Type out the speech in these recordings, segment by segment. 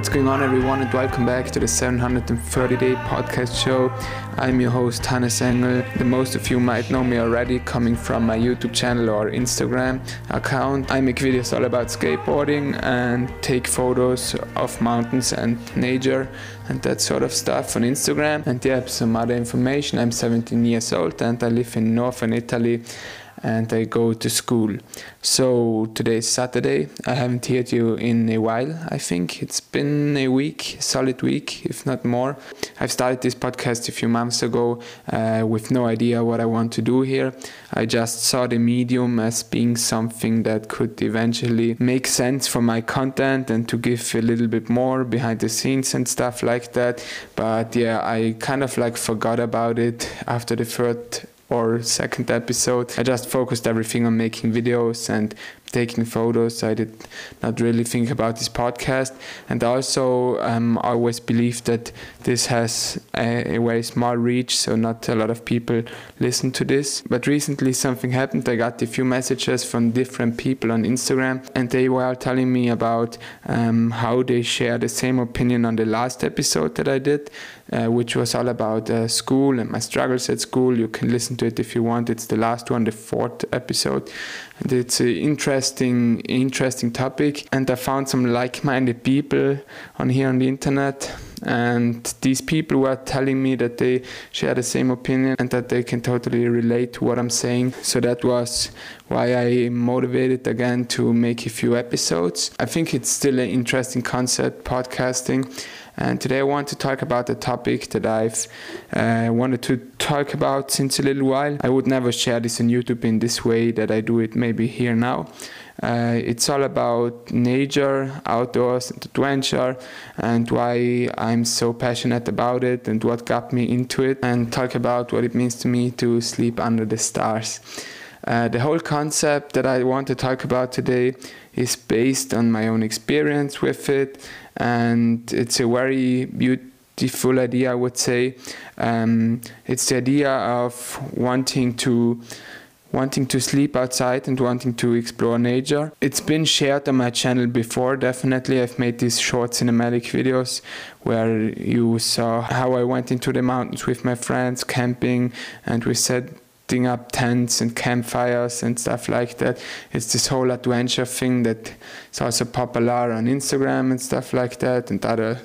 What's going on, everyone, and welcome back to the 730 Day Podcast Show. I'm your host, Hannes Engl. The most of you might know me already coming from my YouTube channel or Instagram account. I make videos all about skateboarding and take photos of mountains and nature and that sort of stuff on Instagram. And yeah, some other information. I'm 17 years old and I live in northern Italy and I go to school. So today is Saturday. I haven't heard you in a while. I think it's been a week, solid week, if not more. I've started this podcast a few months ago uh, with no idea what I want to do here. I just saw the medium as being something that could eventually make sense for my content and to give a little bit more behind the scenes and stuff like that. But yeah, I kind of like forgot about it after the third or second episode. I just focused everything on making videos and taking photos. I did not really think about this podcast, and also um, I always believe that this has a, a, very small reach, so not a lot of people listen to this. But recently something happened. I got a few messages from different people on Instagram, and they were telling me about um, how they share the same opinion on the last episode that I did. Uh, which was all about uh, school and my struggles at school. You can listen to it if you want. It's the last one, the fourth episode. And it's an interesting, interesting topic. And I found some like-minded people on here on the internet. And these people were telling me that they share the same opinion and that they can totally relate to what I'm saying. So that was why I motivated again to make a few episodes. I think it's still an interesting concept, podcasting and today I want to talk about a topic that I've uh, wanted to talk about since a little while. I would never share this on YouTube in this way that I do it maybe here now. Uh, it's all about nature, outdoors, and adventure, and why I'm so passionate about it, and what got me into it, and talk about what it means to me to sleep under the stars. Uh, the whole concept that I want to talk about today is based on my own experience with it, and it's a very beautiful idea, I would say. Um, it's the idea of wanting to wanting to sleep outside and wanting to explore nature. It's been shared on my channel before, definitely. I've made these short cinematic videos where you saw how I went into the mountains with my friends, camping, and we said setting up tents and campfires and stuff like that. It's this whole adventure thing that is also popular on Instagram and stuff like that and other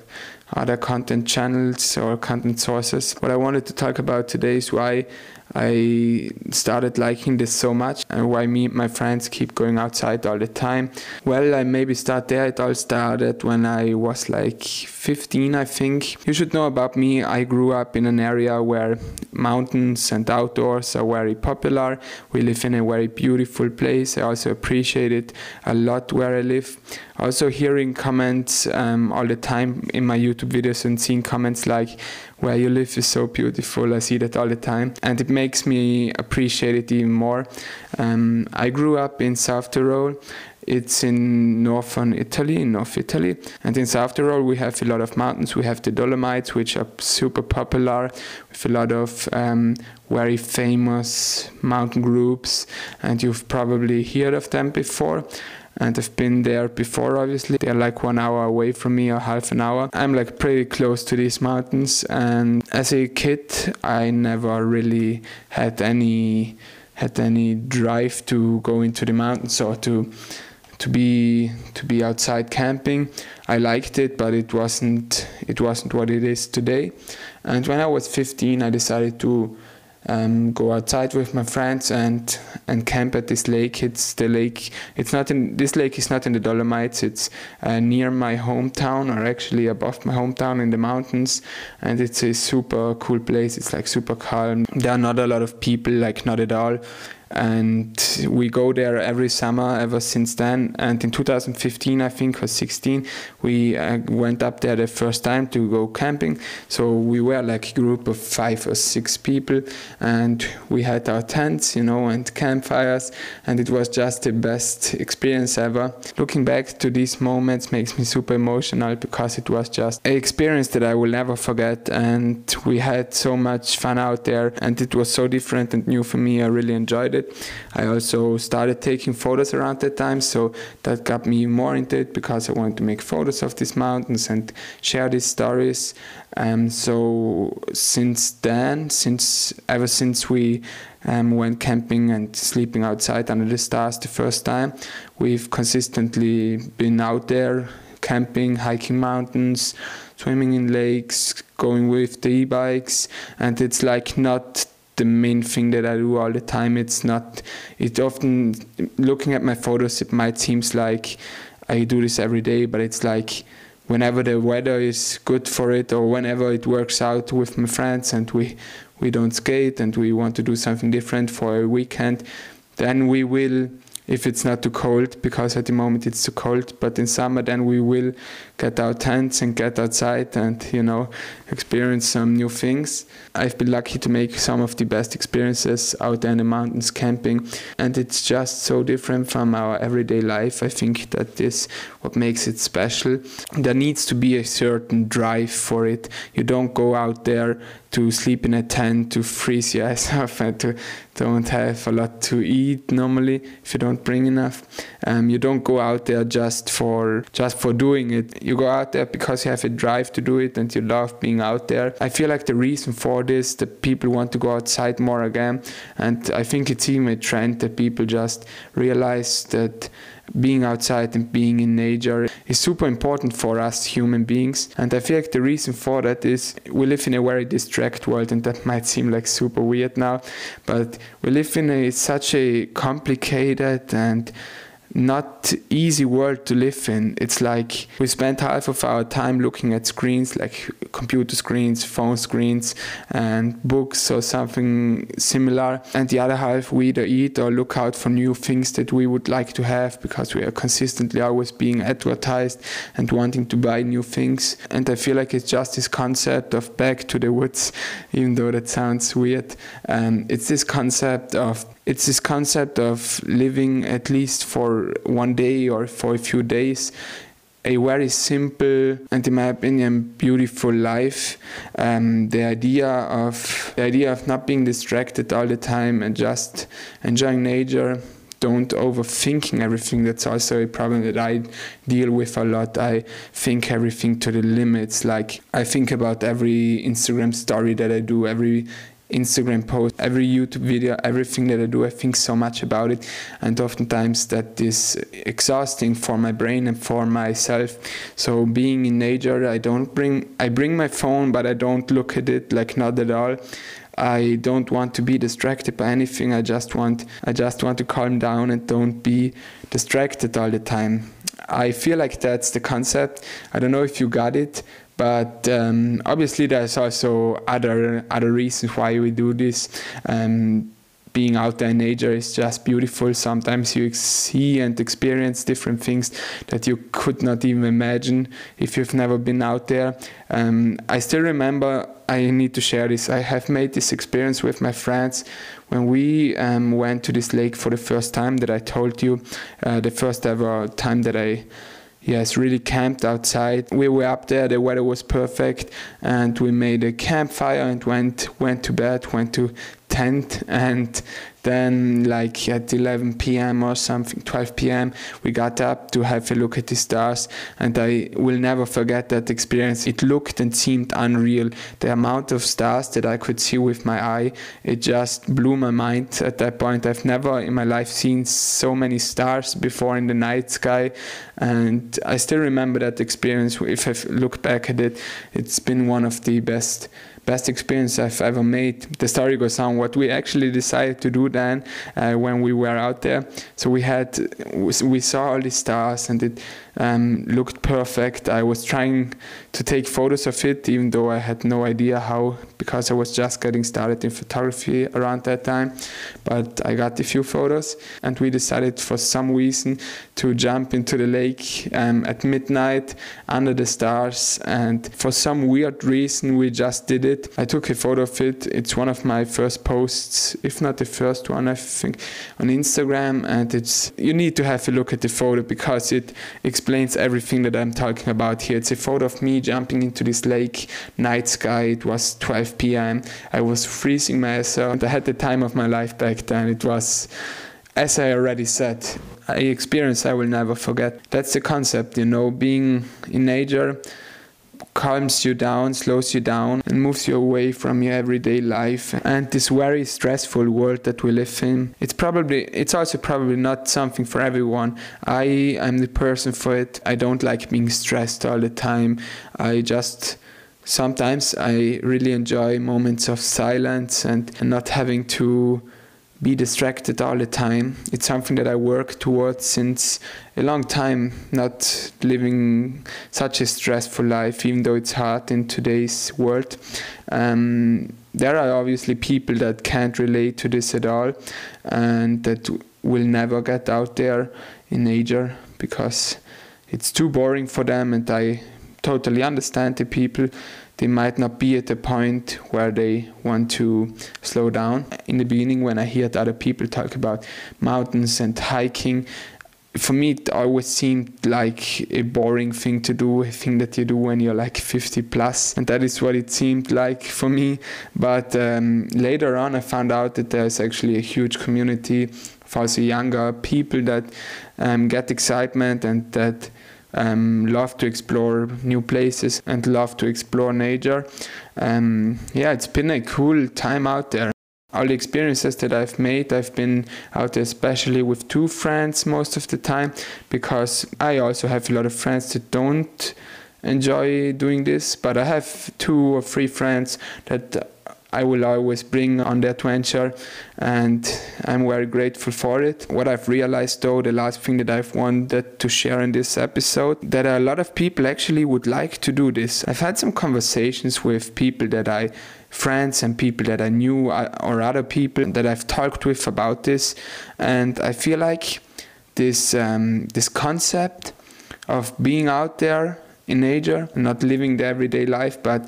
other content channels or content sources. What I wanted to talk about today is why I started liking this so much and why me and my friends keep going outside all the time. Well, I maybe start there. It all started when I was like 15, I think. You should know about me. I grew up in an area where mountains and outdoors are very popular. We live in a very beautiful place. I also appreciate it a lot where I live. Also, hearing comments um, all the time in my YouTube videos and seeing comments like, where you live is so beautiful. I see that all the time, and it makes me appreciate it even more. Um, I grew up in South Tyrol. It's in northern Italy, in North Italy. And in South Tyrol, we have a lot of mountains. We have the Dolomites, which are super popular, with a lot of um, very famous mountain groups. And you've probably heard of them before and I've been there before obviously. They're like one hour away from me or half an hour. I'm like pretty close to these mountains. And as a kid I never really had any had any drive to go into the mountains or to to be to be outside camping. I liked it but it wasn't it wasn't what it is today. And when I was 15 I decided to um, go outside with my friends and and camp at this lake. It's the lake. It's not in this lake is not in the Dolomites. It's uh, near my hometown, or actually above my hometown in the mountains. And it's a super cool place. It's like super calm. There are not a lot of people, like not at all and we go there every summer ever since then. And in 2015 i think or 16 we uh, went up there the first time to go camping. So we were like a group of five or six people. And we had our tents you know and campfires. And it was just the best experience ever. Looking back to these moments makes me super emotional because it was just an experience that i will never forget. And we had so much fun out there. And it was so different and new for me. I really enjoyed it. I also started taking photos around that time, so that got me more into it because I wanted to make photos of these mountains and share these stories. Um, so since then, since ever since we um, went camping and sleeping outside under the stars the first time, we've consistently been out there camping, hiking mountains, swimming in lakes, going with the e-bikes, and it's like not the main thing that I do all the time. It's not. It often looking at my photos, it might seems like I do this every day, but it's like whenever the weather is good for it or whenever it works out with my friends and we we don't skate and we want to do something different for a weekend, then we will if it's not too cold because at the moment it's too cold but in summer then we will get our tents and get outside and you know experience some new things. I've been lucky to make some of the best experiences out there in the mountains camping and it's just so different from our everyday life. I think that is what makes it special. There needs to be a certain drive for it. You don't go out there to sleep in a tent to freeze your ass off and to don't have a lot to eat normally if you don't bring enough. Um, you don't go out there just for just for doing it. You go out there because you have a drive to do it and you love being out there. I feel like the reason for this that people want to go outside more again and i think it's even a trend that people just realize that being outside and being in nature is super important for us human beings. And I feel like the reason for that is we live in a very distracted world, and that might seem like super weird now, but we live in a, such a complicated and not easy world to live in. It's like we spend half of our time looking at screens like computer screens, phone screens, and books or something similar. And the other half we either eat or look out for new things that we would like to have because we are consistently always being advertised and wanting to buy new things. And I feel like it's just this concept of back to the woods, even though that sounds weird. Um, it's this concept of it's this concept of living at least for one day or for a few days a very simple and in my opinion beautiful life. Um, the idea of the idea of not being distracted all the time and just enjoying nature don't overthinking everything. That's also a problem that i deal with a lot. I think everything to the limits. Like i think about every instagram story that i do every Instagram post, every YouTube video, everything that I do, I think so much about it, and oftentimes that is exhausting for my brain and for myself. So being in nature, I don't bring I bring my phone, but I don't look at it like not at all. I don't want to be distracted by anything. I just want I just want to calm down and don't be distracted all the time. I feel like that's the concept. I don't know if you got it, but um, obviously there's also other other reasons why we do this. Um, being out there in nature is just beautiful. Sometimes you see and experience different things that you could not even imagine if you've never been out there. Um, i still remember i need to share this i have made this experience with my friends when we um, went to this lake for the first time that i told you uh, the first ever time that i yes, really camped outside. We were up there, the weather was perfect, and we made a campfire and went went to bed, went to tent, and then, like at 11 p.m. or something, 12 p.m., we got up to have a look at the stars, and I will never forget that experience. It looked and seemed unreal. The amount of stars that I could see with my eye, it just blew my mind at that point. I've never in my life seen so many stars before in the night sky, and I still remember that experience. If I look back at it, it's been one of the best best experience I've ever made. The story goes on what we actually decided to do then uh, when we were out there. So we had we saw all the stars and it um, looked perfect. I was trying to take photos of it, even though I had no idea how, because I was just getting started in photography around that time. But I got a few photos, and we decided for some reason to jump into the lake um, at midnight under the stars. And for some weird reason, we just did it it. I took a photo of it. It's one of my first posts, if not the first one, I think, on Instagram. And it's you need to have a look at the photo because it explains everything that I'm talking about here. It's a photo of me jumping into this lake, night sky. It was 12 p.m. I was freezing my ass off. I had the time of my life back then. It was as I already said, an experience I will never forget. That's the concept, you know, being in nature calms you down, slows you down, and moves you away from your everyday life and this very stressful world that we live in. It's probably, it's also probably not something for everyone. I am the person for it. I don't like being stressed all the time. I just sometimes I really enjoy moments of silence and, not having to be distracted all the time. It's something that I work towards since a long time, not living such a stressful life, even though it's hard in today's world. Um, there are obviously people that can't relate to this at all and that will never get out there in nature because it's too boring for them, and I totally understand the people they might not be at the point where they want to slow down. In the beginning, when I heard other people talk about mountains and hiking, for me, it always seemed like a boring thing to do, a thing that you do when you're like 50 plus, and that is what it seemed like for me. But um, later on, I found out that there's actually a huge community of also younger people that um, get excitement and that um, love to explore new places and love to explore nature. Um, yeah, it's been a cool time out there. All the experiences that I've made, I've been out there especially with two friends most of the time because I also have a lot of friends that don't enjoy doing this, but I have two or three friends that I will always bring on that venture, and I'm very grateful for it. What I've realized, though, the last thing that I've wanted to share in this episode, that a lot of people actually would like to do this. I've had some conversations with people that I friends and people that I knew uh, or other people that I've talked with about this, and I feel like this um, this concept of being out there in nature, not living the everyday life, but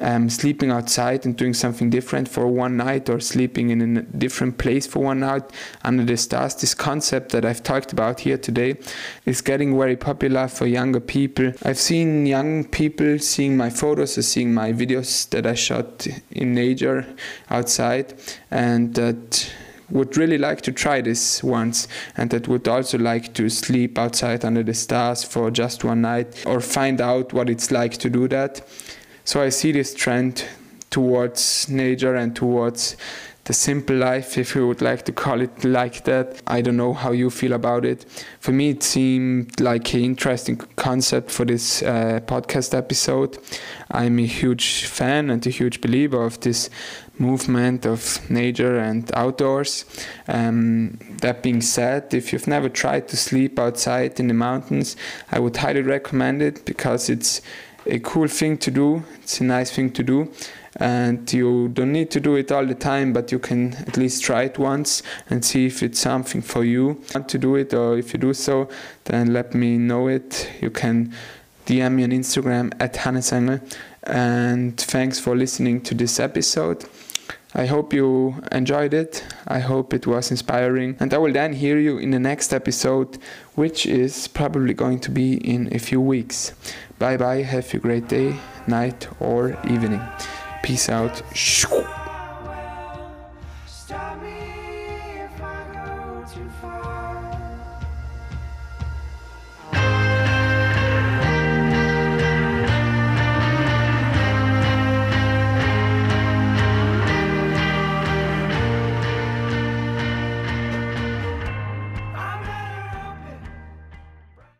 um, sleeping outside and doing something different for one night or sleeping in a different place for one night under the stars. This concept that I've talked about here today is getting very popular for younger people. I've seen young people seeing my photos or seeing my videos that I shot in nature outside and that would really like to try this once and that would also like to sleep outside under the stars for just one night or find out what it's like to do that. So I see this trend towards nature and towards the simple life, if you would like to call it like that. I don't know how you feel about it. For me, it seemed like an interesting concept for this uh, podcast episode. I'm a huge fan and a huge believer of this movement of nature and outdoors. Um, that being said, if you've never tried to sleep outside in the mountains, I would highly recommend it because it's a cool thing to do. It's a nice thing to do. And you don't need to do it all the time, but you can at least try it once and see if it's something for you. Want to do it, or if you do so, then let me know it. You can DM me on Instagram at Hannesengl. And thanks for listening to this episode. I hope you enjoyed it. I hope it was inspiring. And I will then hear you in the next episode, which is probably going to be in a few weeks. Bye bye. Have a great day, night, or evening. Peace out.